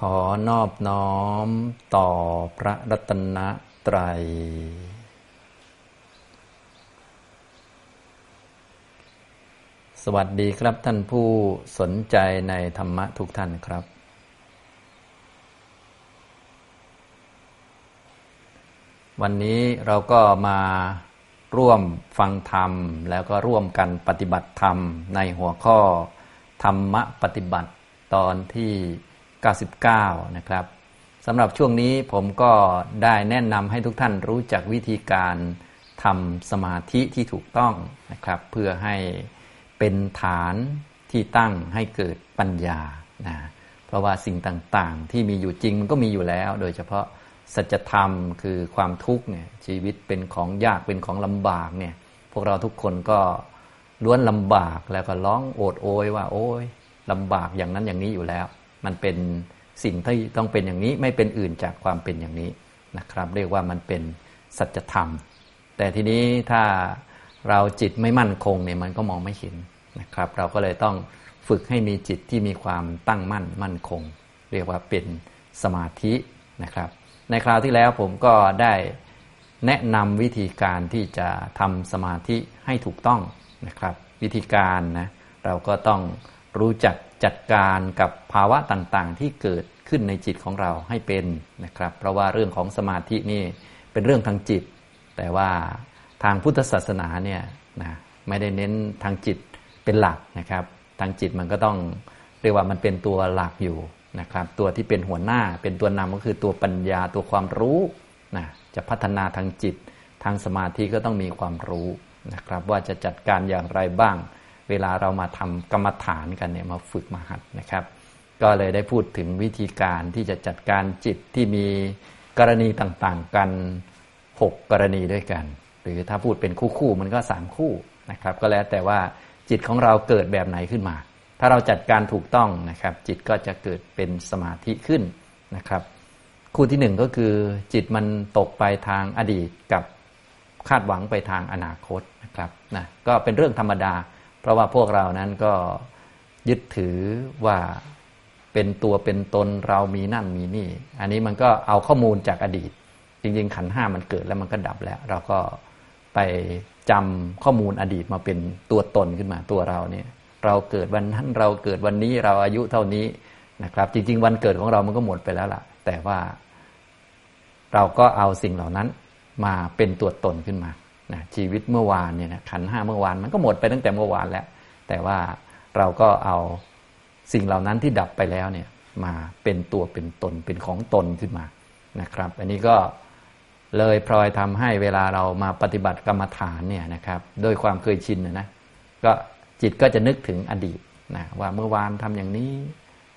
ขอนอบน้อมต่อพระรัตนตรัย สวัสดีครับท่านผู้สนใจในธรรมะทุกท่านครับ วันนี้เราก็มาร่วมฟังธรรม แล้วก็ร่วมกันปฏิบัติธรรมในหัวข้อธรรมะปฏิบัติตอนที่ 99 นะครับสำหรับช่วงนี้ผมก็ได้แนะนำให้ทุกท่านรู้จักวิธีการทำสมาธิที่ถูกต้องนะครับ เพื่อให้เป็นฐานที่ตั้งให้เกิดปัญญานะเพราะว่าสิ่งต่างๆ ที่มีอยู่จริงมันก็มีอยู่แล้ว โดยเฉพาะสัจธรรมคือความทุกข์เนี่ยชีวิตเป็นของยากเป็นของลำบากเนี่ยพวกเราทุกคนก็ล้วนลำบากแล้วก็ร้องโอดโอยว่า โอ้ยลำบากอย่างนั้นอย่างนี้อยู่แล้ว มันเป็นสิ่งที่ต้องเป็นอย่างนี้ไม่เป็นอื่นจากความเป็นอย่างนี้นะครับ เรียกว่ามันเป็นสัจธรรม แต่ทีนี้ถ้าเราจิตไม่มั่นคงเนี่ยมันก็มองไม่เห็นนะครับ เราก็เลยต้องฝึกให้มีจิตที่มีความตั้งมั่นมั่นคง เรียกว่าเป็นสมาธินะครับ ในคราวที่แล้วผมก็ได้แนะนำวิธีการที่จะทำสมาธิให้ถูกต้องนะครับ วิธีการนะเราก็ต้องรู้จัก จัดการกับภาวะต่างๆ ที่เกิดขึ้นในจิตของเราให้เป็นนะครับ เพราะว่าเรื่องของสมาธินี่เป็นเรื่องทางจิต แต่ว่าทางพุทธศาสนาเนี่ยนะไม่ได้เน้นทางจิตเป็นหลักนะครับ ทางจิตมันก็ต้องเรียกว่ามันเป็นตัวหลักอยู่นะครับ ตัวที่เป็นหัวหน้าเป็นตัวนำก็คือตัวปัญญาตัวความรู้นะจะพัฒนาทางจิต ทางสมาธิก็ต้องมีความรู้นะครับ ว่าจะจัดการอย่างไรบ้าง เวลาเรามาทำกรรมฐานกันเนี่ยมาฝึกมาหัดนะครับ ก็เลยได้พูดถึงวิธีการที่จะจัดการจิตที่มีกรณีต่างๆกัน 6 กรณีด้วยกัน หรือถ้าพูดเป็นคู่ๆมันก็ 3 คู่นะครับ ก็แล้วแต่ว่าจิตของเราเกิดแบบไหนขึ้นมา ถ้าเราจัดการถูกต้องนะครับ จิตก็จะเกิดเป็นสมาธิขึ้นนะครับ คู่ที่หนึ่งก็คือ จิตมันตกไปทางอดีตกับคาดหวังไปทางอนาคตนะครับนะก็เป็นเรื่องธรรมดา เพราะว่าพวกเรานั้นก็ยึดถือว่าเป็นตัวเป็นตนเรามีนั่นมีนี่ อันนี้มันก็เอาข้อมูลจากอดีต จริง ๆ ขันห้ามันเกิดแล้วมันก็ดับแล้ว เราก็ไปจำข้อมูลอดีตมาเป็นตัวตนขึ้นมาตัวเราเนี่ยเราเกิดวันนั้นเราเกิดวันนี้เราอายุเท่านี้นะครับ จริง ๆ วันเกิดของเรามันก็หมดไปแล้วล่ะ แต่ว่าเราก็เอาสิ่งเหล่านั้นมาเป็นตัวตนขึ้นมา นะชีวิตเมื่อวานเนี่ยนะขันห้าเมื่อวานมันก็หมดไปตั้งแต่เมื่อวานแล้ว แต่ว่าเราก็เอาสิ่งเหล่านั้นที่ดับไปแล้วเนี่ยมาเป็นตัวเป็นตนเป็นของตนขึ้นมานะครับ อันนี้ก็เลยพลอยทำให้เวลาเรามาปฏิบัติกรรมฐานเนี่ยนะครับโดยความเคยชินนะนะก็จิตก็จะนึกถึงอดีตนะว่าเมื่อวานทำอย่างนี้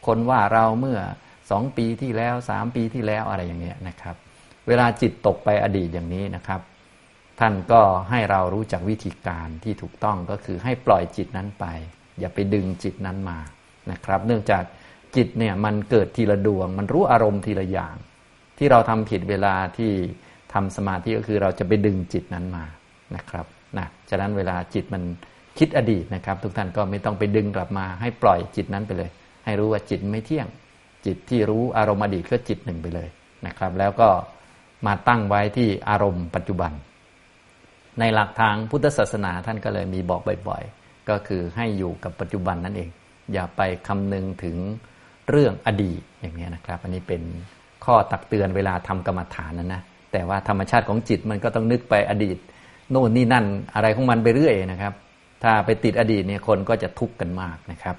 คนว่าเราเมื่อสองปีที่แล้วสามปีที่แล้วอะไรอย่างเงี้ยนะครับ เวลาจิตตกไปอดีตอย่างนี้นะครับ ท่านก็ให้เรารู้จักวิธีการที่ถูกต้องก็คือให้ปล่อยจิตนั้นไป อย่าไปดึงจิตนั้นมานะครับ เนื่องจากจิตเนี่ยมันเกิดทีละดวง มันรู้อารมณ์ทีละอย่าง ที่เราทำผิดเวลาที่ทำสมาธิก็คือเราจะไปดึงจิตนั้นมานะครับนะฉะนั้นเวลาจิตมันคิดอดีตนะครับ ทุกท่านก็ไม่ต้องไปดึงกลับมา ให้ปล่อยจิตนั้นไปเลย ให้รู้ว่าจิตไม่เที่ยง จิตที่รู้อารมณ์อดีตก็จิตหนึ่งไปเลยนะครับ แล้วก็มาตั้งไว้ที่อารมณ์ปัจจุบัน ในหลักทางพุทธศาสนาท่านก็เลยมีบอกบ่อยๆ ก็คือให้อยู่กับปัจจุบันนั่นเอง อย่าไปคำนึงถึงเรื่องอดีตอย่างนี้นะครับ อันนี้เป็นข้อตักเตือนเวลาทำกรรมฐานนั้นนะแต่ว่าธรรมชาติของจิตมันก็ต้องนึกไปอดีต โน่นนี่นั่นอะไรของมันไปเรื่อยนะครับ ถ้าไปติดอดีตเนี่ยคนก็จะทุกข์กันมากนะครับ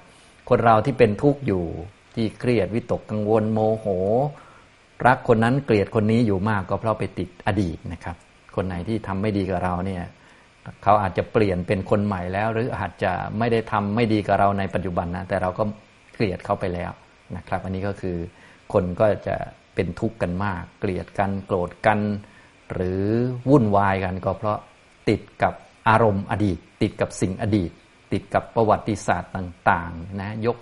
คนเราที่เป็นทุกข์อยู่ที่เครียดวิตกกังวลโมโห รักคนนั้นเกลียดคนนี้อยู่มากก็เพราะไปติดอดีตนะครับ คนไหนที่ทำไม่ดีกับเราเนี่ยเขาอาจจะเปลี่ยนเป็นคนใหม่แล้ว หรืออาจจะไม่ได้ทำไม่ดีกับเราในปัจจุบันนะแต่เราก็เกลียดเขาไปแล้วนะครับ อันนี้ก็คือคนก็จะเป็นทุกข์กันมาก เกลียดกันโกรธกัน หรือวุ่นวายกัน ก็เพราะติดกับอารมณ์อดีต ติดกับสิ่งอดีต ติดกับประวัติศาสตร์ต่างๆนะยก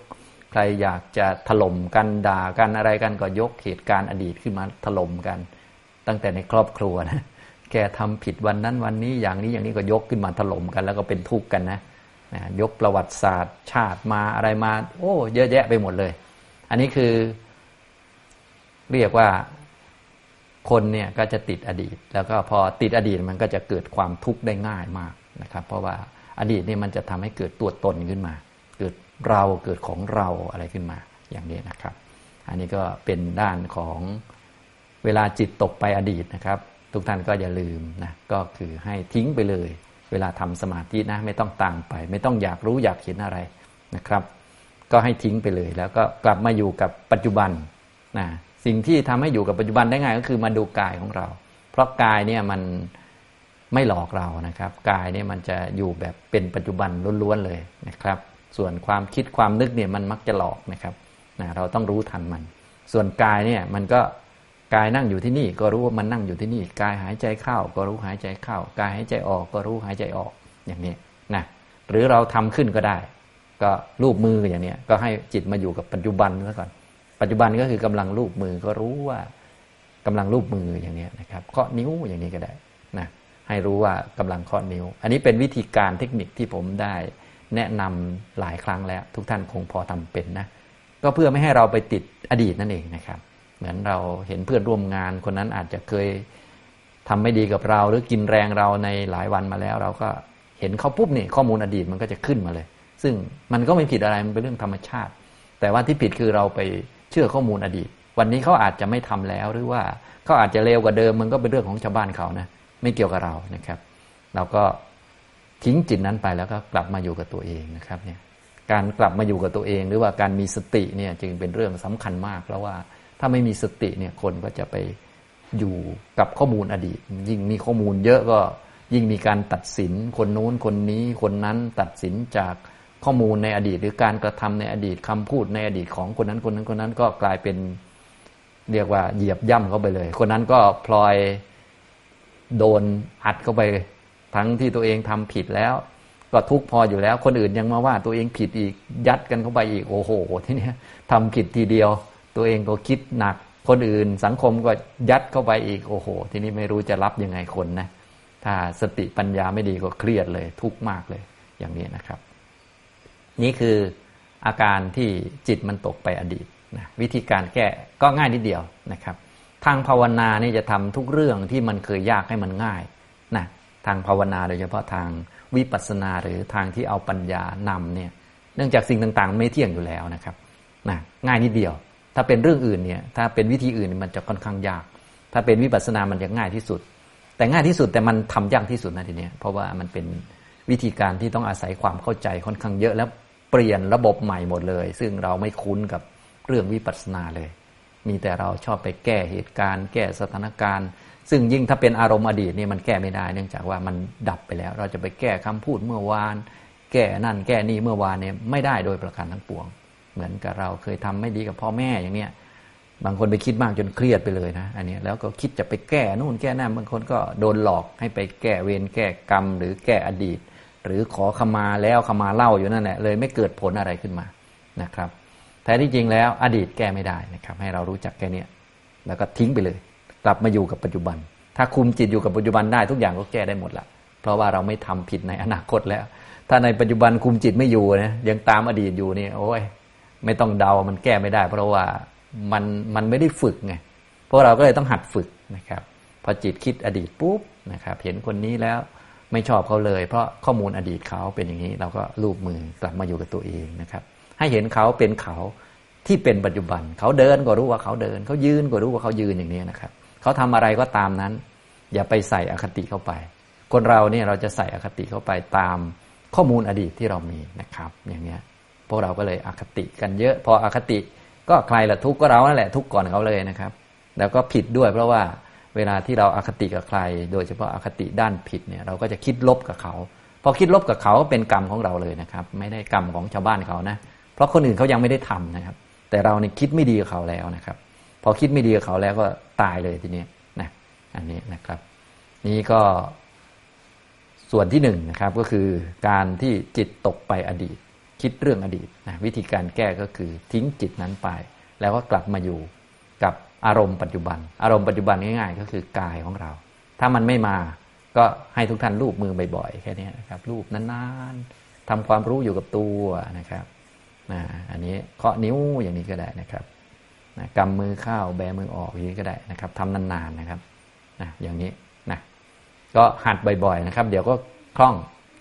ใครอยากจะถล่มกันด่ากันอะไรกันก็ยกเหตุการณ์อดีตขึ้นมาถล่มกัน ตั้งแต่ในครอบครัวนะ แกทำผิดวันนั้นวันนี้อย่างนี้อย่างนี้ก็ยกขึ้นมาถล่มกัน แล้วก็เป็นทุกข์กันนะนะยกประวัติศาสตร์ ชาติมาอะไรมา โอ้เยอะแยะไปหมดเลย อันนี้คือ เรียกว่าคนเนี่ยก็จะติดอดีต แล้วก็พอติดอดีตมันก็จะเกิดความทุกข์ได้ง่ายมากนะครับ เพราะว่าอดีตนี่มันจะทำให้เกิดตัวตนขึ้นมา เกิดเราเกิดของเราอะไรขึ้นมาอย่างนี้นะครับ อันนี้ก็เป็นด้านของเวลาจิตตกไปอดีตนะครับ ทุกท่านก็อย่าลืมนะก็คือให้ทิ้งไปเลย เวลาทำสมาธินะไม่ต้องตามไป ไม่ต้องอยากรู้อยากเห็นอะไรนะครับ ก็ให้ทิ้งไปเลย แล้วก็กลับมาอยู่กับปัจจุบันนะสิ่งที่ทำให้อยู่กับปัจจุบันได้ง่ายก็คือมาดูกายของเรา เพราะกายเนี่ยมันไม่หลอกเรานะครับ กายเนี่ยมันจะอยู่แบบเป็นปัจจุบันล้วนๆเลยนะครับ ส่วนความคิดความนึกเนี่ยมันมักจะหลอกนะครับนะเราต้องรู้ทันมัน ส่วนกายเนี่ยมันก็ กายนั่งอยู่ที่นี่ ก็รู้ว่ามันนั่งอยู่ที่นี่ กายหายใจเข้า ก็รู้หายใจเข้า กายหายใจออก ก็รู้หายใจออกอย่างนี้นะหรือเราทำขึ้นก็ได้ ก็รูปมืออย่างนี้ก็ให้จิตมาอยู่กับปัจจุบันซะก่อน ปัจจุบันก็คือกำลังรูปมือก็รู้ว่ากำลังรูปมืออย่างนี้นะครับเคาะนิ้วอย่างนี้ก็ได้นะให้รู้ว่ากำลังเคาะนิ้ว อันนี้เป็นวิธีการเทคนิคที่ผมได้แนะนำหลายครั้งแล้ว ทุกท่านคงพอทำเป็นนะก็เพื่อไม่ให้เราไปติดอดีตนั่นเองนะครับ เหมือนเราเห็นเพื่อนร่วมงาน คนนั้นอาจจะเคยทำไม่ดีกับเรา หรือกินแรงเราในหลายวันมาแล้ว เราก็เห็นเขาปุ๊บนี่ข้อมูลอดีตมันก็จะขึ้นมาเลย ซึ่งมันก็ไม่ผิดอะไรมันเป็นเรื่องธรรมชาติ แต่ว่าที่ผิดคือเราไปเชื่อข้อมูลอดีต วันนี้เขาอาจจะไม่ทำแล้วหรือว่าเขาอาจจะเลวกว่าเดิมมันก็เป็นเรื่องของชาวบ้านเขานะไม่เกี่ยวกับเรานะครับ เราก็ทิ้งจิตนั้นไปแล้วก็กลับมาอยู่กับตัวเองนะครับเนี่ยการกลับมาอยู่กับตัวเอง หรือว่าการมีสติเนี่ยจึงเป็นเรื่องสำคัญมาก เพราะว่า ถ้าไม่มีสติเนี่ยคนก็จะไปอยู่กับข้อมูลอดีต ยิ่งมีข้อมูลเยอะก็ยิ่งมีการตัดสินคนนู้นคนนี้คนนั้นตัดสินจากข้อมูลในอดีต หรือการกระทำในอดีตคำพูดในอดีตของคนนั้นคนนั้นคนนั้นก็กลายเป็นเรียกว่าเหยียบย่ำเข้าไปเลย คนนั้นก็พลอยโดนอัดเข้าไป ทั้งที่ตัวเองทำผิดแล้ว ก็ทุกพออยู่แล้ว คนอื่นยังมาว่าตัวเองผิดอีกยัดกันเข้าไปอีกโอ้โห ที่นี้ทำผิดทีเดียว ตัวเองก็คิดหนัก คนอื่นสังคมก็ยัดเข้าไปอีกโอ้โห ทีนี้ไม่รู้จะรับยังไงคนนะ ถ้าสติปัญญาไม่ดีก็เครียดเลย ทุกข์มากเลยอย่างนี้นะครับ นี่คืออาการที่จิตมันตกไปอดีตนะวิธีการแก้ก็ง่ายนิดเดียวนะครับ ทางภาวนานี่จะทำทุกเรื่องที่มันเคยยากให้มันง่ายนะทางภาวนาโดยเฉพาะทางวิปัสสนาหรือทางที่เอาปัญญานำเนี่ย เนื่องจากสิ่งต่างๆ ไม่เที่ยงอยู่แล้วนะครับนะง่ายนิดเดียว ถ้าเป็นเรื่องอื่นเนี่ย ถ้าเป็นวิธีอื่นมันจะค่อนข้างยาก ถ้าเป็นวิปัสสนามันจะง่ายที่สุด แต่ง่ายที่สุดแต่มันทำยากที่สุดนะทีเนี้ยเพราะว่ามันเป็นวิธีการที่ต้องอาศัยความเข้าใจค่อนข้างเยอะแล้วเปลี่ยนระบบใหม่หมดเลย ซึ่งเราไม่คุ้นกับเรื่องวิปัสสนาเลย มีแต่เราชอบไปแก้เหตุการณ์ แก้สถานการณ์ ซึ่งยิ่งถ้าเป็นอารมณ์อดีตนี่มันแก้ไม่ได้ เนื่องจากว่ามันดับไปแล้ว เราจะไปแก้คำพูดเมื่อวาน แก้นั่นแก้นี่เมื่อวานเนี่ยไม่ได้โดยประการทั้งปวง เหมือนกับเราเคยทำไม่ดีกับพ่อแม่อย่างเนี้ยบางคนไปคิดมากจนเครียดไปเลยนะอันนี้แล้วก็คิดจะไปแก้นู่นแก้นั่นบางคนก็โดนหลอกให้ไปแก้เวรแก้กรรม หรือแก้อดีต หรือขอขมาแล้วขมาเล่าอยู่นั่นแหละเลยไม่เกิดผลอะไรขึ้นมานะครับแต่ที่จริงแล้วอดีตแก้ไม่ได้นะครับ ให้เรารู้จักแค่นี้แล้วก็ทิ้งไปเลย กลับมาอยู่กับปัจจุบัน ถ้าคุมจิตอยู่กับปัจจุบันได้ทุกอย่างก็แก้ได้หมดละเพราะว่าเราไม่ทำผิดในอนาคตแล้ว ถ้าในปัจจุบันคุมจิตไม่อยู่นะยังตามอดีตอยู่นี่โอ้ย ไม่ต้องเดามันแก้ไม่ได้ เพราะว่ามันมันไม่ได้ฝึกไงพวกเราก็เลยต้องหัดฝึกนะครับ พอจิตคิดอดีตปุ๊บนะครับ เห็นคนนี้แล้วไม่ชอบเขาเลย เพราะข้อมูลอดีตเขาเป็นอย่างนี้ เราก็ลูบมือกลับมาอยู่กับตัวเองนะครับ ให้เห็นเขาเป็นเขาที่เป็นปัจจุบัน เขาเดินก็รู้ว่าเขาเดิน เขายืนก็รู้ว่าเขายืนอย่างนี้นะครับ เขาทำอะไรก็ตามนั้น อย่าไปใส่อคติเข้าไป คนเราเนี่ยเราจะใส่อคติเข้าไปตามข้อมูลอดีตที่เรามีนะครับ อย่างเนี้ย พวกเราก็เลยอคติกันเยอะ พออคติก็ใครละทุกข์ก็เรานั่นแหละทุกข์ก่อนเขาเลยนะครับ แล้วก็ผิดด้วยเพราะว่าเวลาที่เราอาคติกับใคร โดยเฉพาะอาคติด้านผิดเนี่ยเราก็จะคิดลบกับเขา พอคิดลบกับเขาเป็นกรรมของเราเลยนะครับ ไม่ได้กรรมของชาวบ้านเขานะ เพราะคนอื่นเขายังไม่ได้ทำนะครับ แต่เราเนี่ยคิดไม่ดีกับเขาแล้วนะครับ พอคิดไม่ดีกับเขาแล้วก็ตายเลยทีนี้นะอันนี้นะครับ นี่ก็ส่วนที่หนึ่งนะครับก็คือการที่จิตตกไปอดีต คิดเรื่องอดีตนะวิธีการแก้ก็คือทิ้งจิตนั้นไป แล้วก็กลับมาอยู่กับอารมณ์ปัจจุบัน อารมณ์ปัจจุบันง่ายๆ ก็คือกายของเรา ถ้ามันไม่มาก็ให้ทุกท่านรูปมือบ่อยๆแค่นี้นะครับรูปนานๆทำความรู้อยู่กับตัวนะครับนะอันนี้เคาะนิ้วอย่างนี้ก็ได้นะครับนะกำมือเข้าแบมือออกอย่างนี้ก็ได้นะครับทำนานๆนะครับนะอย่างนี้นะก็หัดบ่อยๆนะครับ เดี๋ยวก็คล่อง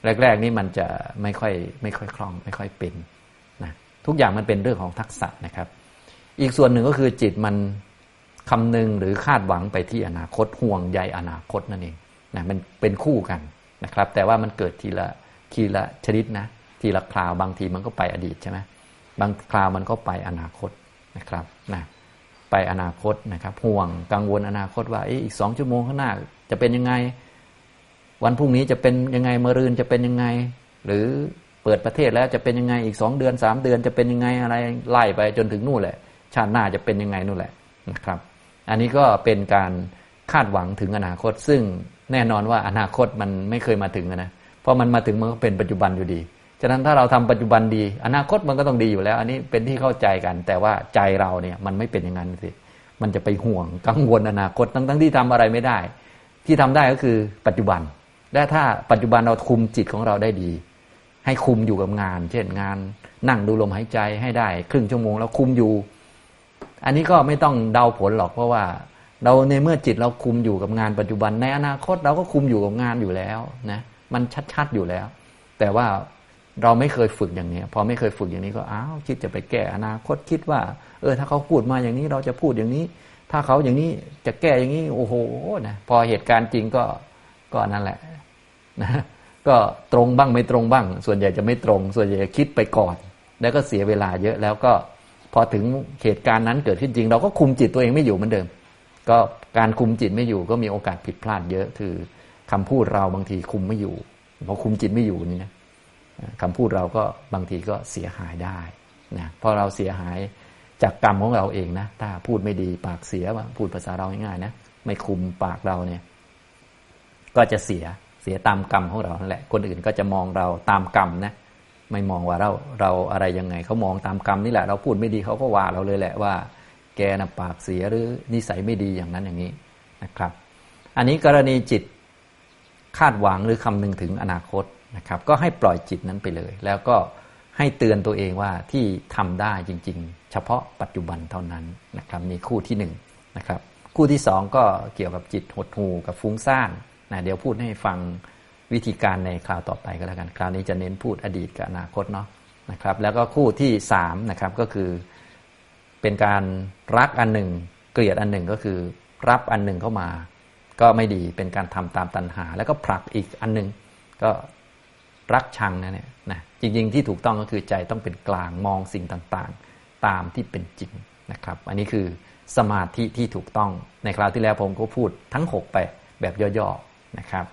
แรก ๆ นี่มันจะไม่ค่อยไม่ค่อยคล่อง ไม่ค่อยเป็นนะทุกอย่างมันเป็นเรื่องของทักษะนะครับ อีกส่วนหนึ่งก็คือจิตมันคำนึงหรือคาดหวังไปที่อนาคตห่วงใยอนาคตนั่นเองนะมันเป็นคู่กันนะครับ แต่ว่ามันเกิดทีละทีละชนิดนะ ทีละคราวบางทีมันก็ไปอดีตใช่ไหมบางคราวมันก็ไปอนาคตนะครับนะไปอนาคตนะครับห่วงกังวลอนาคตว่าอีกสองชั่วโมงข้างหน้าจะเป็นยังไง วันพรุ่งนี้จะเป็นยังไงมะรืนจะเป็นยังไง หรือเปิดประเทศแล้วจะเป็นยังไงอีกสองเดือนสามเดือนจะเป็นยังไงอะไรไล่ไปจนถึงนู่นแหละ ชาติหน้าจะเป็นยังไงนู่นแหละนะครับ อันนี้ก็เป็นการคาดหวังถึงอนาคต ซึ่งแน่นอนว่าอนาคตมันไม่เคยมาถึงนะเพราะมันมาถึงมันก็เป็นปัจจุบันอยู่ดีฉะนั้นถ้าเราทำปัจจุบันดี อนาคตมันก็ต้องดีอยู่แล้ว อันนี้เป็นที่เข้าใจกัน แต่ว่าใจเราเนี่ยมันไม่เป็นอย่างนั้นสิมันจะไปห่วงกังวลอนาคตทั้งทั้งที่ทำอะไรไม่ได้ ที่ทำได้ก็คือปัจจุบัน และถ้าปัจจุบันเราคุมจิตของเราได้ดี ให้คุมอยู่กับงาน เช่นงาน นั่งดูลมหายใจให้ได้ ครึ่งชั่วโมงแล้วคุมอยู่ อันนี้ก็ไม่ต้องเดาผลหรอกเพราะว่า เราในเมื่อจิตเราคุมอยู่กับงานปัจจุบันในอนาคตเราก็คุมอยู่กับงานอยู่แล้วนะมันชัดๆอยู่แล้ว แต่ว่าเราไม่เคยฝึกอย่างนี้พอไม่เคยฝึกอย่างนี้ก็อ้าวคิดจะไปแก้อนาคตคิดว่า เออถ้าเขาพูดมาอย่างนี้เราจะพูดอย่างนี้ ถ้าเขาอย่างนี้จะแก้อย่างนี้โอ้โหนะพอเหตุการณ์จริงก็ ก็นั่นแหละนะก็ตรงบ้างไม่ตรงบ้าง ส่วนใหญ่จะไม่ตรง ส่วนใหญ่จะคิดไปก่อน แล้วก็เสียเวลาเยอะแล้วก็พอถึงเหตุการณ์นั้นเกิดขึ้นจริง เราก็คุมจิตตัวเองไม่อยู่เหมือนเดิม ก็การคุมจิตไม่อยู่ก็มีโอกาสผิดพลาดเยอะคือคำพูดเราบางทีคุมไม่อยู่พอคุมจิตไม่อยู่นี่นะคำพูดเราก็บางทีก็เสียหายได้นะพราะเราเสียหายจากกรรมของเราเองนะ ถ้าพูดไม่ดีปากเสียพูดภาษาเราง่ายๆนะ ไม่คุมปากเราเนี่ย ก็จะเสียเสียตามกรรมของเรานั่นแหละ คนอื่นก็จะมองเราตามกรรมนะไม่มองว่าเราเราอะไรยังไงเขามองตามกรรมนี่แหละ เราพูดไม่ดีเขาก็ว่าเราเลยแหละว่า แกนะปากเสียหรือนิสัยไม่ดีอย่างนั้นอย่างนี้นะครับ อันนี้กรณีจิตคาดหวังหรือคำนึงถึงอนาคตนะครับ ก็ให้ปล่อยจิตนั้นไปเลย แล้วก็ให้เตือนตัวเองว่าที่ทำได้จริง ๆ เฉพาะปัจจุบันเท่านั้นนะครับมีคู่ที่หนึ่งนะครับคู่ที่สองก็เกี่ยวกับจิตหดหู่กับฟุ้งซ่าน นะเดี๋ยวพูดให้ฟังวิธีการในคราวต่อไปก็แล้วกัน คราวนี้จะเน้นพูดอดีตกับอนาคตเนาะนะครับ แล้วก็คู่ที่สามนะครับก็คือเป็นการรักอันหนึ่ง เกลียดอันหนึ่งก็คือ รับอันหนึ่งเข้ามา ก็ไม่ดีเป็นการทำตามตัณหา แล้วก็ผลักอีกอันหนึ่งก็รักชังนะเนี่ยนะจริง ๆ ที่ถูกต้องก็คือใจต้องเป็นกลางมองสิ่งต่างๆ ตามที่เป็นจริงนะครับ อันนี้คือสมาธิที่ถูกต้องในคราวที่แล้วผมก็พูดทั้ง 6 ไปแบบย่อๆ นะครับ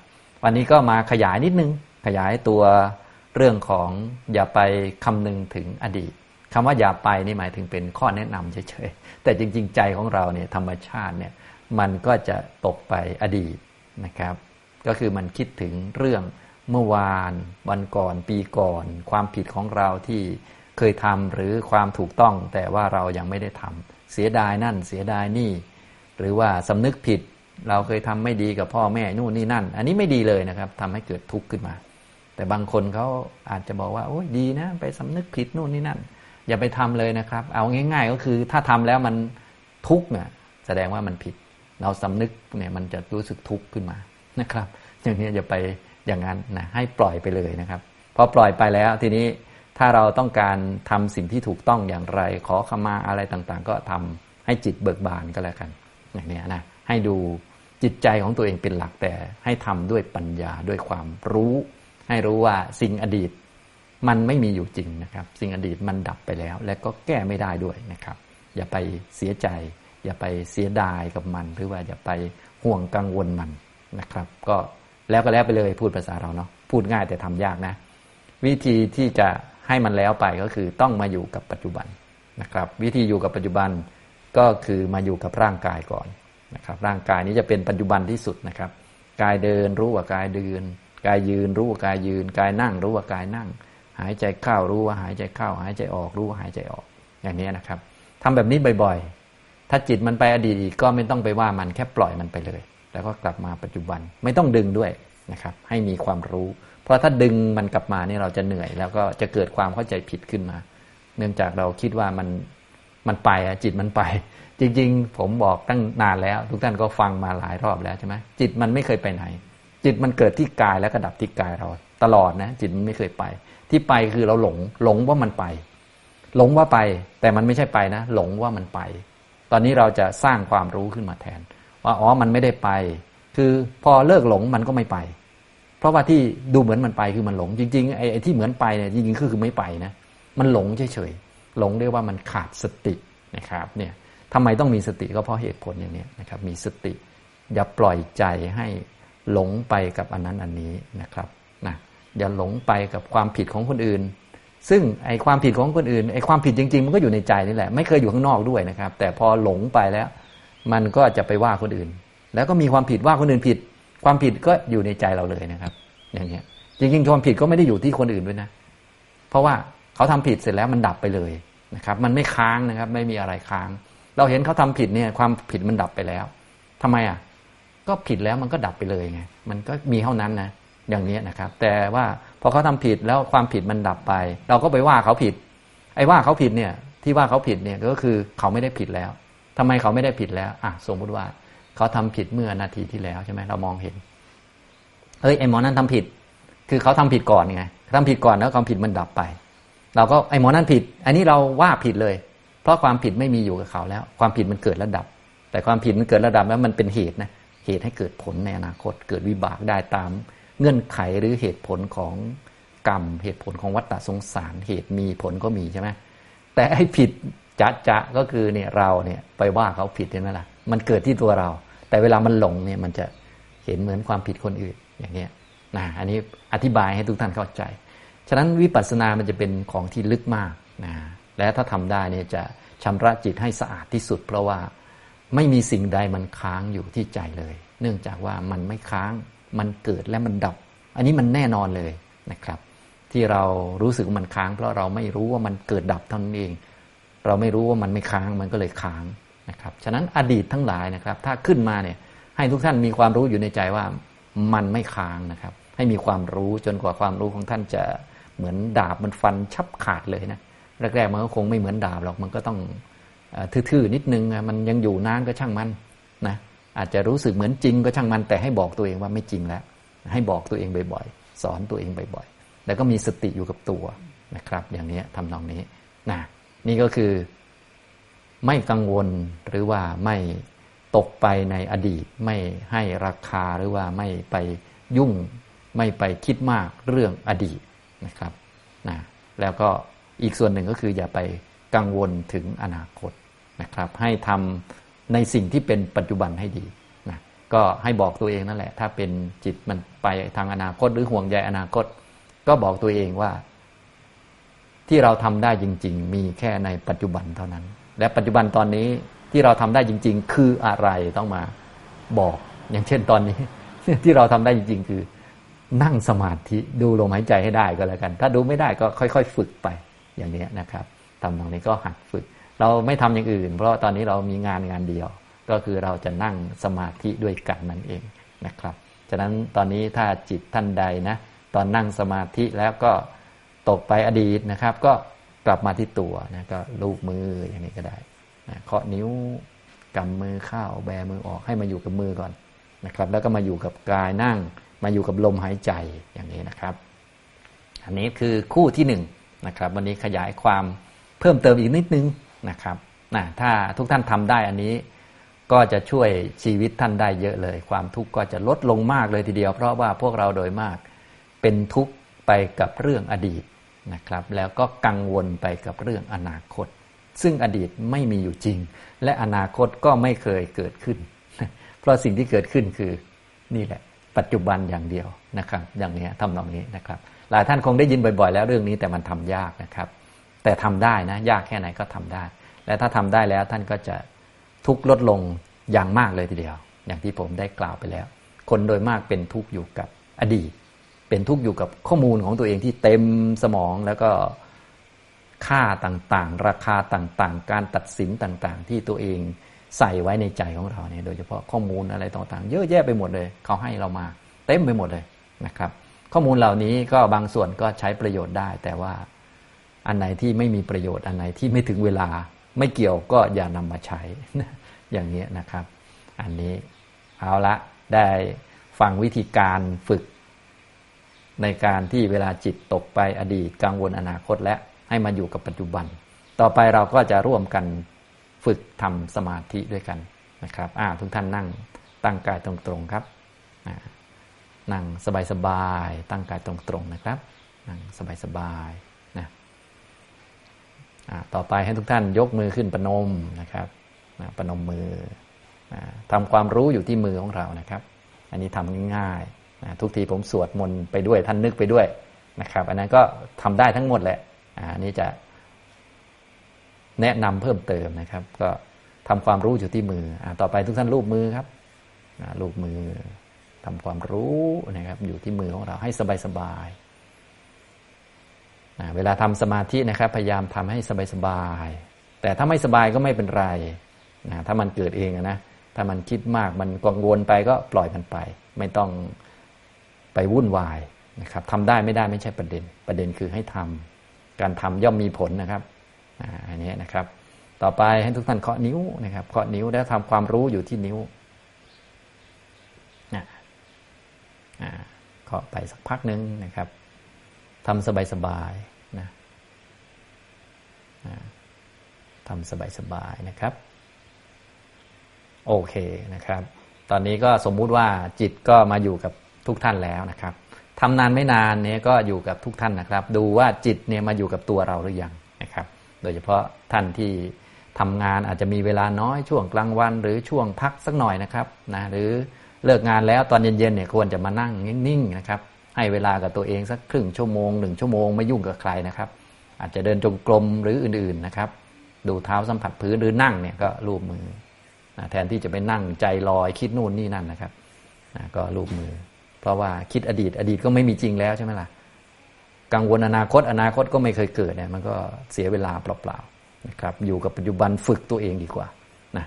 วันนี้ก็มาขยายนิดนึง ขยายตัวเรื่องของอย่าไปคำนึงถึงอดีตคำว่าอย่าไปนี่หมายถึงเป็นข้อแนะนำเฉยๆแต่จริง ๆ ใจของเราเนี่ยธรรมชาติเนี่ยมันก็จะตกไปอดีตนะครับ ก็คือมันคิดถึงเรื่องเมื่อวานวันก่อนปีก่อน ความผิดของเราที่เคยทำหรือความถูกต้องแต่ว่าเรายังไม่ได้ทำเสียดายนั่นเสียดายนี่ หรือว่าสำนึกผิด เราเคยทำไม่ดีกับพ่อแม่นู่นนี่นั่น อันนี้ไม่ดีเลยนะครับทำให้เกิดทุกข์ขึ้นมา แต่บางคนเขาอาจจะบอกว่าโอ้ยดีนะ ไปสำนึกผิดนู่นนี่นั่น อย่าไปทำเลยนะครับ เอาง่าย ๆ ก็คือถ้าทำแล้วมันทุกข์เนี่ยแสดงว่ามันผิด เราสำนึกเนี่ยมันจะรู้สึกทุกข์ขึ้นมานะครับอย่างนี้อย่าไปอย่างนั้นนะให้ปล่อยไปเลยนะครับพอปล่อยไปแล้วทีนี้ถ้าเราต้องการทำสิ่งที่ถูกต้องอย่างไร ขอขมาอะไรต่างๆ ก็ทำให้จิตเบิกบานก็แล้วกันอย่างนี้นะ ให้ดูจิตใจของตัวเองเป็นหลักแต่ให้ทำด้วยปัญญาด้วยความรู้ ให้รู้ว่าสิ่งอดีตมันไม่มีอยู่จริงนะครับ สิ่งอดีตมันดับไปแล้ว และก็แก้ไม่ได้ด้วยนะครับ อย่าไปเสียใจ อย่าไปเสียดายกับมัน หรือว่าอย่าไปห่วงกังวลมันนะครับ ก็แล้วก็แล้วไปเลยพูดภาษาเราเนาะพูดง่ายแต่ทำยากนะ วิธีที่จะให้มันแล้วไปก็คือต้องมาอยู่กับปัจจุบันนะครับ วิธีอยู่กับปัจจุบันก็คือมาอยู่กับร่างกายก่อน นะครับร่างกายนี้จะเป็นปัจจุบันที่สุดนะครับ กายเดินรู้ว่ากายเดิน กายยืนรู้ว่ากายยืน กายนั่งรู้ว่ากายนั่ง หายใจเข้ารู้ว่าหายใจเข้า หายใจออกรู้ว่าหายใจออกอย่างนี้นะครับทำแบบนี้บ่อยๆ ถ้าจิตมันไปอดีตก็ไม่ต้องไปว่ามันแค่ปล่อยมันไปเลย แล้วก็กลับมาปัจจุบันไม่ต้องดึงด้วยนะครับ ให้มีความรู้ เพราะถ้าดึงมันกลับมาเนี่ยเราจะเหนื่อย แล้วก็จะเกิดความเข้าใจผิดขึ้นมา เนื่องจากเราคิดว่ามันมันไปอะจิตมันไป จริง ๆ ผมบอกตั้งนานแล้ว ทุกท่านก็ฟังมาหลายรอบแล้วใช่ไหมจิตมันไม่เคยไปไหน จิตมันเกิดที่กายแล้วก็ดับที่กายเรา ตลอดนะ จิตมันไม่เคยไป ที่ไปคือเราหลง หลงว่ามันไป หลงว่าไป แต่มันไม่ใช่ไปนะ หลงว่ามันไป ตอนนี้เราจะสร้างความรู้ขึ้นมาแทน ว่าอ๋อมันไม่ได้ไป คือพอเลิกหลงมันก็ไม่ไป เพราะว่าที่ดูเหมือนมันไปคือมันหลง จริงๆไอ้ที่เหมือนไปเนี่ยจริงๆคือคือไม่ไปนะมันหลงเฉยๆหลงเรียกว่ามันขาดสตินะครับเนี่ย ทำไมต้องมีสติก็เพราะเหตุผลอย่างนี้นะครับ มีสติ อย่าปล่อยใจให้หลงไปกับอันนั้นอันนี้นะครับนะอย่าหลงไปกับความผิดของคนอื่น ซึ่งไอความผิดของคนอื่นไอความผิดจริง ๆ มันก็อยู่ในใจนี่แหละ ไม่เคยอยู่ข้างนอกด้วยนะครับ แต่พอหลงไปแล้ว มันก็จะไปว่าคนอื่น แล้วก็มีความผิดว่าคนอื่นผิด ความผิดก็อยู่ในใจเราเลยนะครับ อย่างเงี้ยจริงๆความผิดก็ไม่ได้อยู่ที่คนอื่นด้วยนะ เพราะว่าเขาทำผิดเสร็จแล้วมันดับไปเลยนะครับ มันไม่ค้างนะครับ ไม่มีอะไรค้าง เราเห็นเขาทำผิดเนี่ยความผิดมันดับไปแล้วทำไมอะก็ผิดแล้วมันก็ดับไปเลยไงมันก็มีเท่านั้นนะอย่างนี้นะครับ แต่ว่าพอเขาทำผิดแล้วความผิดมันดับไป เราก็ไปว่าเขาผิด ไอ้ว่าเขาผิดเนี่ย ที่ว่าเขาผิดเนี่ยก็คือเขาไม่ได้ผิดแล้วทำไมเขาไม่ได้ผิดแล้วอะสมมติว่าเขาทำผิดเมื่อนาทีที่แล้วใช่ไหมเรามองเห็นเฮ้ยไอ้หมอนั่นทำผิด คือเขาทำผิดก่อนไงทำผิดก่อนแล้วความผิดมันดับไป เราก็ไอ้หมอนั่นผิด อันนี้เราว่าผิดเลย เพราะความผิดไม่มีอยู่กับเขาแล้ว ความผิดมันเกิดระดับ แต่ความผิดมันเกิดระดับแล้วมันเป็นเหตุนะเหตุให้เกิดผลในอนาคต เกิดวิบากได้ตาม เงื่อนไขหรือเหตุผลของกรรม เหตุผลของวัฏฏะสงสาร เหตุมีผลก็มีใช่ไหมแต่ไอ้ผิดจะจะก็คือเนี่ยเราเนี่ยไปว่าเขาผิดใช่ไหมล่ะมันเกิดที่ตัวเรา แต่เวลามันหลงเนี่ยมันจะเห็นเหมือนความผิดคนอื่นอย่างเนี้ยนะอันนี้อธิบายให้ทุกท่านเข้าใจ ฉะนั้นวิปัสสนามันจะเป็นของที่ลึกมากนะ และถ้าทำได้เนี่ยจะชำระจิตให้สะอาดที่สุด เพราะว่าไม่มีสิ่งใดมันค้างอยู่ที่ใจเลย เนื่องจากว่ามันไม่ค้างมันเกิดและมันดับ อันนี้มันแน่นอนเลยนะครับ ที่เรารู้สึกมันค้าง เพราะเราไม่รู้ว่ามันเกิดดับเท่านั้นเอง เราไม่รู้ว่ามันไม่ค้างมันก็เลยค้างนะครับฉะนั้นอดีตทั้งหลายนะครับ ถ้าขึ้นมาเนี่ยให้ทุกท่านมีความรู้อยู่ในใจว่ามันไม่ค้างนะครับ ให้มีความรู้จนกว่าความรู้ของท่านจะเหมือนดาบมันฟันชับขาดเลยนะ แรกๆมันก็คงไม่เหมือนดาบหรอกมันก็ต้องทื่อๆนิดนึงมันยังอยู่นานก็ช่างมันนะอาจจะรู้สึกเหมือนจริงก็ช่างมัน แต่ให้บอกตัวเองว่าไม่จริงแล้ว ให้บอกตัวเองบ่อยๆ สอนตัวเองบ่อยๆ แล้วก็มีสติอยู่กับตัวนะครับ อย่างนี้ทำนองนี้นะนี่ก็คือไม่กังวลหรือว่าไม่ตกไปในอดีต ไม่ให้ราคาหรือว่าไม่ไปยุ่ง ไม่ไปคิดมากเรื่องอดีตนะครับนะแล้วก็ อีกส่วนหนึ่งก็คืออย่าไปกังวลถึงอนาคตนะครับ ให้ทำในสิ่งที่เป็นปัจจุบันให้ดีนะก็ให้บอกตัวเองนั่นแหละ ถ้าเป็นจิตมันไปทางอนาคตหรือห่วงใยอนาคต ก็บอกตัวเองว่า ที่เราทำได้จริง ๆ มีแค่ในปัจจุบันเท่านั้น และปัจจุบันตอนนี้ที่เราทำได้จริง ๆ คืออะไรต้องมาบอก อย่างเช่นตอนนี้ ที่เราทำได้จริง ๆ คือ นั่งสมาธิดูลมหายใจให้ได้ก็แล้วกัน ถ้าดูไม่ได้ก็ค่อย ๆ ฝึกไป อย่างนี้นะครับทำตรงนี้ก็หัดฝึก เราไม่ทำอย่างอื่น เพราะตอนนี้เรามีงานงานเดียว ก็คือเราจะนั่งสมาธิด้วยกันนั่นเองนะครับฉะนั้นตอนนี้ถ้าจิตท่านใดนะตอนนั่งสมาธิแล้วก็ตกไปอดีตนะครับ ก็กลับมาที่ตัวนะก็ลูบมืออย่างนี้ก็ได้นะเคาะนิ้วกำมือเข้าแบมือออกให้มาอยู่กับมือก่อนนะครับ แล้วก็มาอยู่กับกายนั่ง มาอยู่กับลมหายใจอย่างนี้นะครับ อันนี้คือคู่ที่หนึ่ง นะครับ วันนี้ขยายความเพิ่มเติมอีกนิดนึงนะครับนะถ้าทุกท่านทำได้อันนี้ ก็จะช่วยชีวิตท่านได้เยอะเลย ความทุกข์ก็จะลดลงมากเลยทีเดียว เพราะว่าพวกเราโดยมากเป็นทุกข์ไปกับเรื่องอดีตนะครับ แล้วก็กังวลไปกับเรื่องอนาคต ซึ่งอดีตไม่มีอยู่จริง และอนาคตก็ไม่เคยเกิดขึ้น เพราะสิ่งที่เกิดขึ้นคือนี่แหละ ปัจจุบันอย่างเดียวนะครับ อย่างนี้ทำนองนี้นะครับ หลายท่านคงได้ยินบ่อย ๆ แล้วเรื่องนี้แต่มันทำยากนะครับ แต่ทำได้นะ ยากแค่ไหนก็ทำได้ และถ้าทำได้แล้วท่านก็จะทุกข์ลดลงอย่างมากเลยทีเดียว อย่างที่ผมได้กล่าวไปแล้ว คนโดยมากเป็นทุกข์อยู่กับอดีต เป็นทุกข์อยู่กับข้อมูลของตัวเองที่เต็มสมองแล้วก็ค่าต่างๆ ราคาต่างๆ การตัดสินต่างๆ ที่ตัวเองใส่ไว้ในใจของเราเนี่ยโดยเฉพาะข้อมูลอะไรต่างๆ เยอะแยะไปหมดเลย เขาให้เรามา เต็มไปหมดเลยนะครับ ข้อมูลเหล่านี้ก็บางส่วนก็ใช้ประโยชน์ได้ แต่ว่าอันไหนที่ไม่มีประโยชน์อันไหนที่ไม่ถึงเวลาไม่เกี่ยวก็อย่านำมาใช้ อย่างนี้นะครับ อันนี้เอาละได้ฟังวิธีการฝึก ในการที่เวลาจิตตกไปอดีตกังวลอนาคตและให้มาอยู่กับปัจจุบัน ต่อไปเราก็จะร่วมกันฝึกทำสมาธิด้วยกันนะครับ อ่าทุกท่านนั่งตั้งกายตรงๆครับ นั่งสบายๆตั้งกายตรงๆนะครับ นั่งสบายๆนะต่อไปให้ทุกท่านยกมือขึ้นประนมนะครับประนมมือทำความรู้อยู่ที่มือของเรานะครับ อันนี้ทำง่ายๆทุกทีผมสวดมนต์ไปด้วยท่านนึกไปด้วยนะครับ อันนั้นก็ทำได้ทั้งหมดแหละอันนี้จะแนะนำเพิ่มเติมนะครับ ก็ทำความรู้อยู่ที่มืออต่อไปทุกท่านรูปมือครับรูปมือ ทำความรู้นะครับ อยู่ที่มือของเราให้สบายๆเวลาทำสมาธินะครับ พยายามทำให้สบายๆแต่ถ้าไม่สบายก็ไม่เป็นไรนะถ้ามันเกิดเองนะถ้ามันคิดมากมันกังวลไปก็ปล่อยมันไป ไม่ต้องไปวุ่นวายนะครับทำได้ไม่ได้ไม่ใช่ประเด็น ประเด็นคือให้ทำการทำย่อมมีผลนะครับอันนี้นะครับ ต่อไปให้ทุกท่านเคาะนิ้วนะครับเคาะนิ้วแล้วทำความรู้อยู่ที่นิ้ว เคาะไปสักพักหนึ่งนะครับทำสบายๆนะทำสบายๆนะครับ โอเคนะครับ ตอนนี้ก็สมมุติว่าจิตก็มาอยู่กับทุกท่านแล้วนะครับทำนานไม่นานเนี้ยก็อยู่กับทุกท่านนะครับ ดูว่าจิตเนี่ยมาอยู่กับตัวเราหรือยังนะครับ โดยเฉพาะท่านที่ทำงานอาจจะมีเวลาน้อยช่วงกลางวัน หรือช่วงพักสักหน่อยนะครับนะหรือ เลิกงานแล้วตอนเย็นๆเนี่ยควรจะมานั่งนิ่งๆนะครับ ให้เวลากับตัวเองสักครึ่งชั่วโมงหนึ่งชั่วโมงไม่ยุ่งกับใครนะครับ อาจจะเดินจงกรมหรืออื่นๆนะครับ ดูเท้าสัมผัสพื้นหรือนั่งเนี่ยก็รูปมือแทนที่จะไปนั่งใจลอยคิดนู่นนี่นั่นนะครับก็รูปมือ เพราะว่าคิดอดีตอดีตก็ไม่มีจริงแล้วใช่ไหมล่ะกังวลอนาคตอนาคตก็ไม่เคยเกิดเนี่ยมันก็เสียเวลาเปล่าๆนะครับ อยู่กับปัจจุบันฝึกตัวเองดีกว่านะ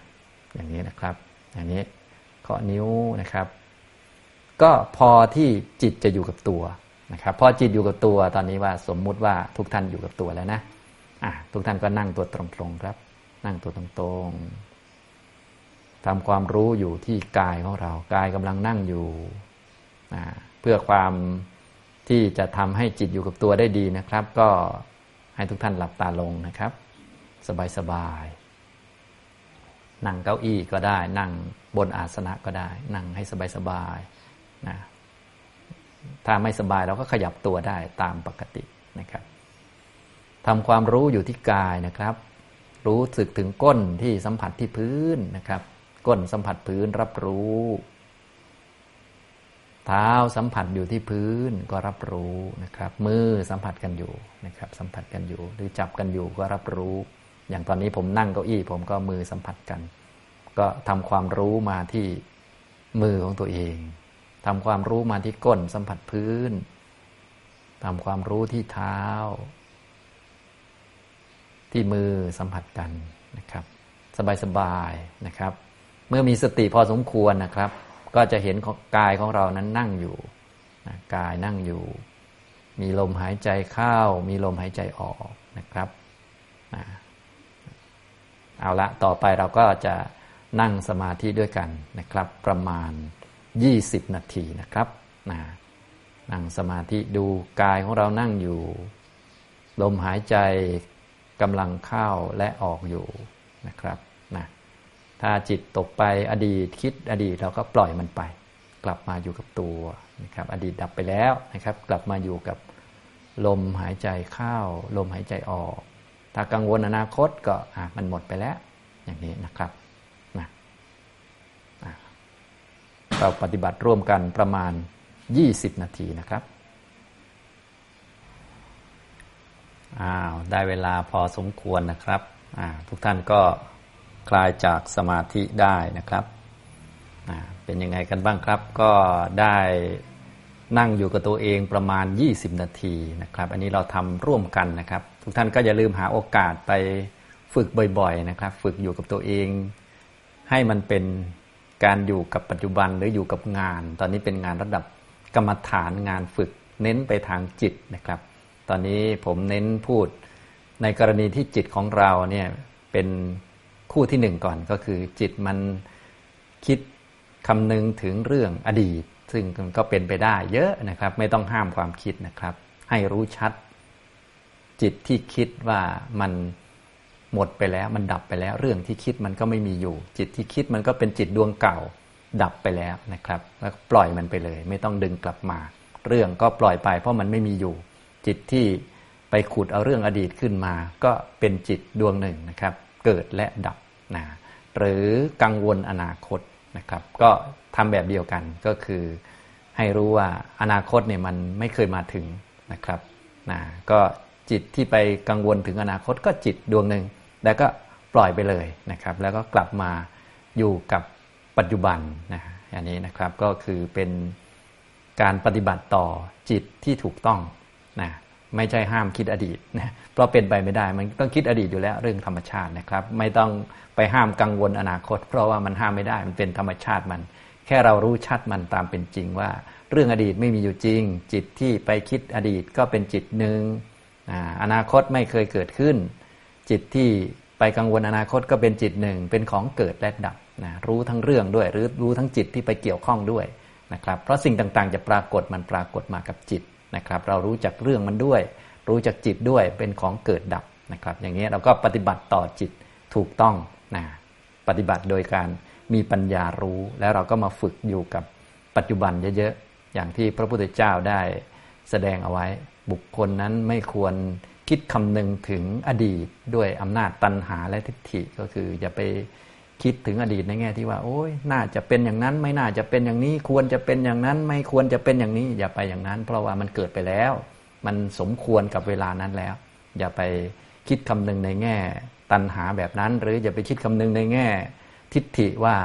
อย่างนี้นะครับอย่างนี้ เคาะนิ้วนะครับ ก็พอที่จิตจะอยู่กับตัวนะครับ พอจิตอยู่กับตัวตอนนี้ว่าสมมุติว่าทุกท่านอยู่กับตัวแล้วนะอะทุกท่านก็นั่งตัวตรงๆครับ นั่งตัวตรงๆทำความรู้อยู่ที่กายของเรา กายกำลังนั่งอยู่นะเพื่อความที่จะทำให้จิตอยู่กับตัวได้ดีนะครับ ก็ให้ทุกท่านหลับตาลงนะครับ สบายสบาย นั่งเก้าอี้ก็ได้ นั่งบนอาสนะก็ได้ นั่งให้สบายสบายนะถ้าไม่สบายเราก็ขยับตัวได้ตามปกตินะครับทำความรู้อยู่ที่กายนะครับ รู้สึกถึงก้นที่สัมผัสที่พื้นนะครับ ก้นสัมผัสพื้นรับรู้ เท้าสัมผัสอยู่ที่พื้นก็รับรู้นะครับ มือสัมผัสกันอยู่นะครับ สัมผัสกันอยู่ หรือจับกันอยู่ก็รับรู้ อย่างตอนนี้ผมนั่งเก้าอี้ ผมก็มือสัมผัสกัน ก็ทำความรู้มาที่มือของตัวเองทำความรู้มาที่ก้นสัมผัสพื้นทำความรู้ที่เท้า ที่มือสัมผัสกันนะครับ สบายๆนะครับ เมื่อมีสติพอสมควรนะครับ ก็จะเห็นกายของเรานั้นนั่งอยู่กายนั่งอยู่ มีลมหายใจเข้า มีลมหายใจออกนะครับ เอาละต่อไปเราก็จะนั่งสมาธิด้วยกันนะครับ ประมาณ 20 นาทีนะครับนั่งสมาธิดูกายของเรานั่งอยู่ ลมหายใจกำลังเข้าและออกอยู่นะครับนะถ้าจิตตกไปอดีตคิดอดีตเราก็ปล่อยมันไป กลับมาอยู่กับตัวนะครับ อดีตดับไปแล้วนะครับ กลับมาอยู่กับลมหายใจเข้า ลมหายใจออก ถ้ากังวลอนาคตก็มันหมดไปแล้ว อย่างนี้นะครับนะเราปฏิบัติร่วมกันประมาณ 20 นาทีนะครับอ้าวได้เวลาพอสมควรนะครับทุกท่านก็คลายจากสมาธิได้นะครับเป็นยังไงกันบ้างครับ ก็ได้ นั่งอยู่กับตัวเองประมาณ 20 นาทีนะครับ อันนี้เราทำร่วมกันนะครับ ทุกท่านก็อย่าลืมหาโอกาสไปฝึกบ่อยๆนะครับ ฝึกอยู่กับตัวเอง ให้มันเป็นการอยู่กับปัจจุบันหรืออยู่กับงาน ตอนนี้เป็นงานระดับกรรมฐานงานฝึกเน้นไปทางจิตนะครับ ตอนนี้ผมเน้นพูดในกรณีที่จิตของเราเนี่ยเเป็นคู่ที่หนึ่งก่อนก็คือจิตมันคิดคำนึงถึงเรื่องอดีต ซึ่งก็เป็นไปได้เยอะนะครับ ไม่ต้องห้ามความคิดนะครับ ให้รู้ชัด จิตที่คิดว่ามันหมดไปแล้วมันดับไปแล้ว เรื่องที่คิดมันก็ไม่มีอยู่ จิตที่คิดมันก็เป็นจิตดวงเก่า ดับไปแล้วนะครับ แล้วปล่อยมันไปเลย ไม่ต้องดึงกลับมา เรื่องก็ปล่อยไป เพราะมันไม่มีอยู่ จิตที่ไปขุดเอาเรื่องอดีตขึ้นมา ก็เป็นจิตดวงหนึ่งนะครับ เกิดและดับนะหรือกังวลอนาคต นะครับ ก็ทำแบบเดียวกันก็คือให้รู้ว่าอนาคตเนี่ยมันไม่เคยมาถึงนะครับนะก็จิตที่ไปกังวลถึงอนาคตก็จิตดวงหนึ่งแล้วก็ปล่อยไปเลยนะครับ แล้วก็กลับมาอยู่กับปัจจุบันนะอันนี้นะครับก็คือเป็นการปฏิบัติต่อจิตที่ถูกต้องนะ ไม่ใช่ห้ามคิดอดีตนะเพราะเป็นไปไม่ได้ มันต้องคิดอดีตอยู่แล้วเรื่องธรรมชาตินะครับ ไม่ต้องไปห้ามกังวลอนาคต เพราะว่ามันห้ามไม่ได้มันเป็นธรรมชาติมัน แค่เรารู้ชัดมันตามเป็นจริงว่า เรื่องอดีตไม่มีอยู่จริง จิตที่ไปคิดอดีตก็เป็นจิตหนึ่งอนาคตไม่เคยเกิดขึ้น จิตที่ไปกังวลอนาคตก็เป็นจิตหนึ่งเป็นของเกิดและดับนะรู้ทั้งเรื่องด้วยหรือรู้ทั้งจิตที่ไปเกี่ยวข้องด้วยนะครับเพราะสิ่งต่างๆ จะปรากฏมันปรากฏมากับจิต นะครับ เรารู้จักเรื่องมันด้วย รู้จักจิตด้วยเป็นของเกิดดับนะครับ อย่างนี้เราก็ปฏิบัติต่อจิตถูกต้องนะปฏิบัติโดยการมีปัญญารู้แล้วเราก็มาฝึกอยู่กับปัจจุบันเยอะๆอย่างที่พระพุทธเจ้าได้แสดงเอาไว้ บุคคลนั้นไม่ควรคิดคำนึงถึงอดีตด้วยอำนาจตัณหาและทิฏฐิก็คืออย่าไป คิดถึงอดีตในแง่ที่ว่า โอ้ยน่าจะเป็นอย่างนั้น ไม่น่าจะเป็นอย่างนี้ ควรจะเป็นอย่างนั้น ไม่ควรจะเป็นอย่างนี้ อย่าไปอย่างนั้น เพราะว่ามันเกิดไปแล้ว มันสมควรกับเวลานั้นแล้ว อย่าไปคิดคำนึงในแง่ ตัณหาแบบนั้น หรืออย่าไปคิดคำนึงในแง่ ทิฏฐิว่า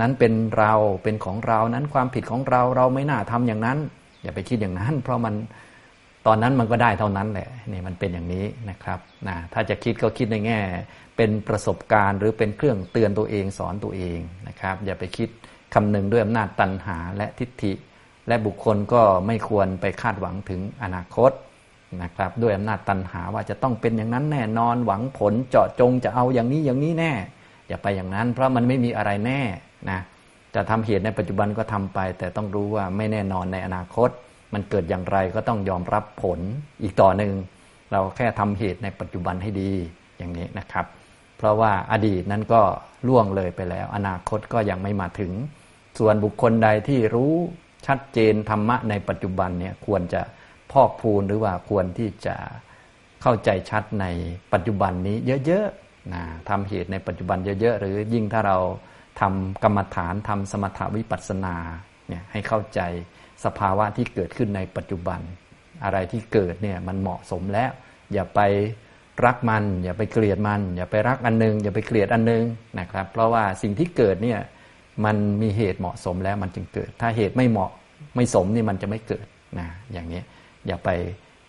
นั้นเป็นเราเป็นของเรานั้นความผิดของเราเราไม่น่าทำอย่างนั้น อย่าไปคิดอย่างนั้น เพราะมัน ตอนนั้นมันก็ได้เท่านั้นแหละนี่มันเป็นอย่างนี้นะครับนะถ้าจะคิดก็คิดในแง่ เป็นประสบการณ์ หรือเป็นเครื่องเตือนตัวเองสอนตัวเองนะครับ อย่าไปคิดคำนึงด้วยอำนาจตัณหาและทิฏฐิ และบุคคลก็ไม่ควรไปคาดหวังถึงอนาคตนะครับ ด้วยอำนาจตัณหาว่าจะต้องเป็นอย่างนั้นแน่นอนหวังผลเจาะจงจะเอาอย่างนี้อย่างนี้แน่ อย่าไปอย่างนั้น เพราะมันไม่มีอะไรแน่นะจะทำเหตุในปัจจุบันก็ทำไป แต่ต้องรู้ว่าไม่แน่นอนในอนาคต มันเกิดอย่างไรก็ต้องยอมรับผลอีกต่อหนึ่งเราแค่ทำเหตุในปัจจุบันให้ดีอย่างนี้นะครับ เพราะว่าอดีตนั้นก็ล่วงเลยไปแล้ว อนาคตก็ยังไม่มาถึง ส่วนบุคคลใดที่รู้ชัดเจนธรรมะในปัจจุบันเนี่ยควรจะพอกพูนหรือว่าควรที่จะเข้าใจชัดในปัจจุบันนี้เยอะๆนะทำเหตุในปัจจุบันเยอะๆ หรือยิ่งถ้าเราทำกรรมฐานทำสมถวิปัสสนา เนี่ยให้เข้าใจสภาวะที่เกิดขึ้นในปัจจุบัน อะไรที่เกิดเนี่ยมันเหมาะสมแล้ว อย่าไปรักมัน อย่าไปเกลียดมัน อย่าไปรักอันนึง อย่าไปเกลียดอันนึงนะครับ เพราะว่าสิ่งที่เกิดเนี่ยมันมีเหตุเหมาะสมแล้วมันจึงเกิด ถ้าเหตุไม่เหมาะไม่สมนี่มันจะไม่เกิดนะอย่างนี้อย่าไป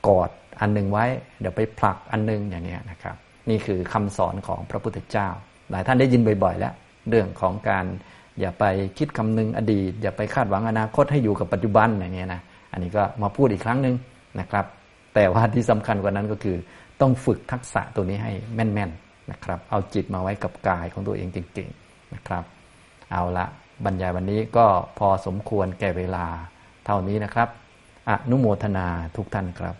กอดอันนึงไว้ เดี๋ยวไปผลักอันนึงอย่างนี้นะครับ นี่คือคำสอนของพระพุทธเจ้า หลายท่านได้ยินบ่อย ๆ แล้ว เรื่องของการ อย่าไปคิดคำนึงอดีต อย่าไปคาดหวังอนาคตให้อยู่กับปัจจุบันอย่างเงี้ยนะอันนี้ก็มาพูดอีกครั้งหนึ่งนะครับ แต่ว่าที่สำคัญกว่านั้นก็คือต้องฝึกทักษะตัวนี้ให้แม่นๆนนะครับ เอาจิตมาไว้กับกายของตัวเองเก่งๆนะครับ เอาละบรรยายวันนี้ก็พอสมควรแก่เวลาเท่านี้นะครับอนุโมทนาทุกท่านครับ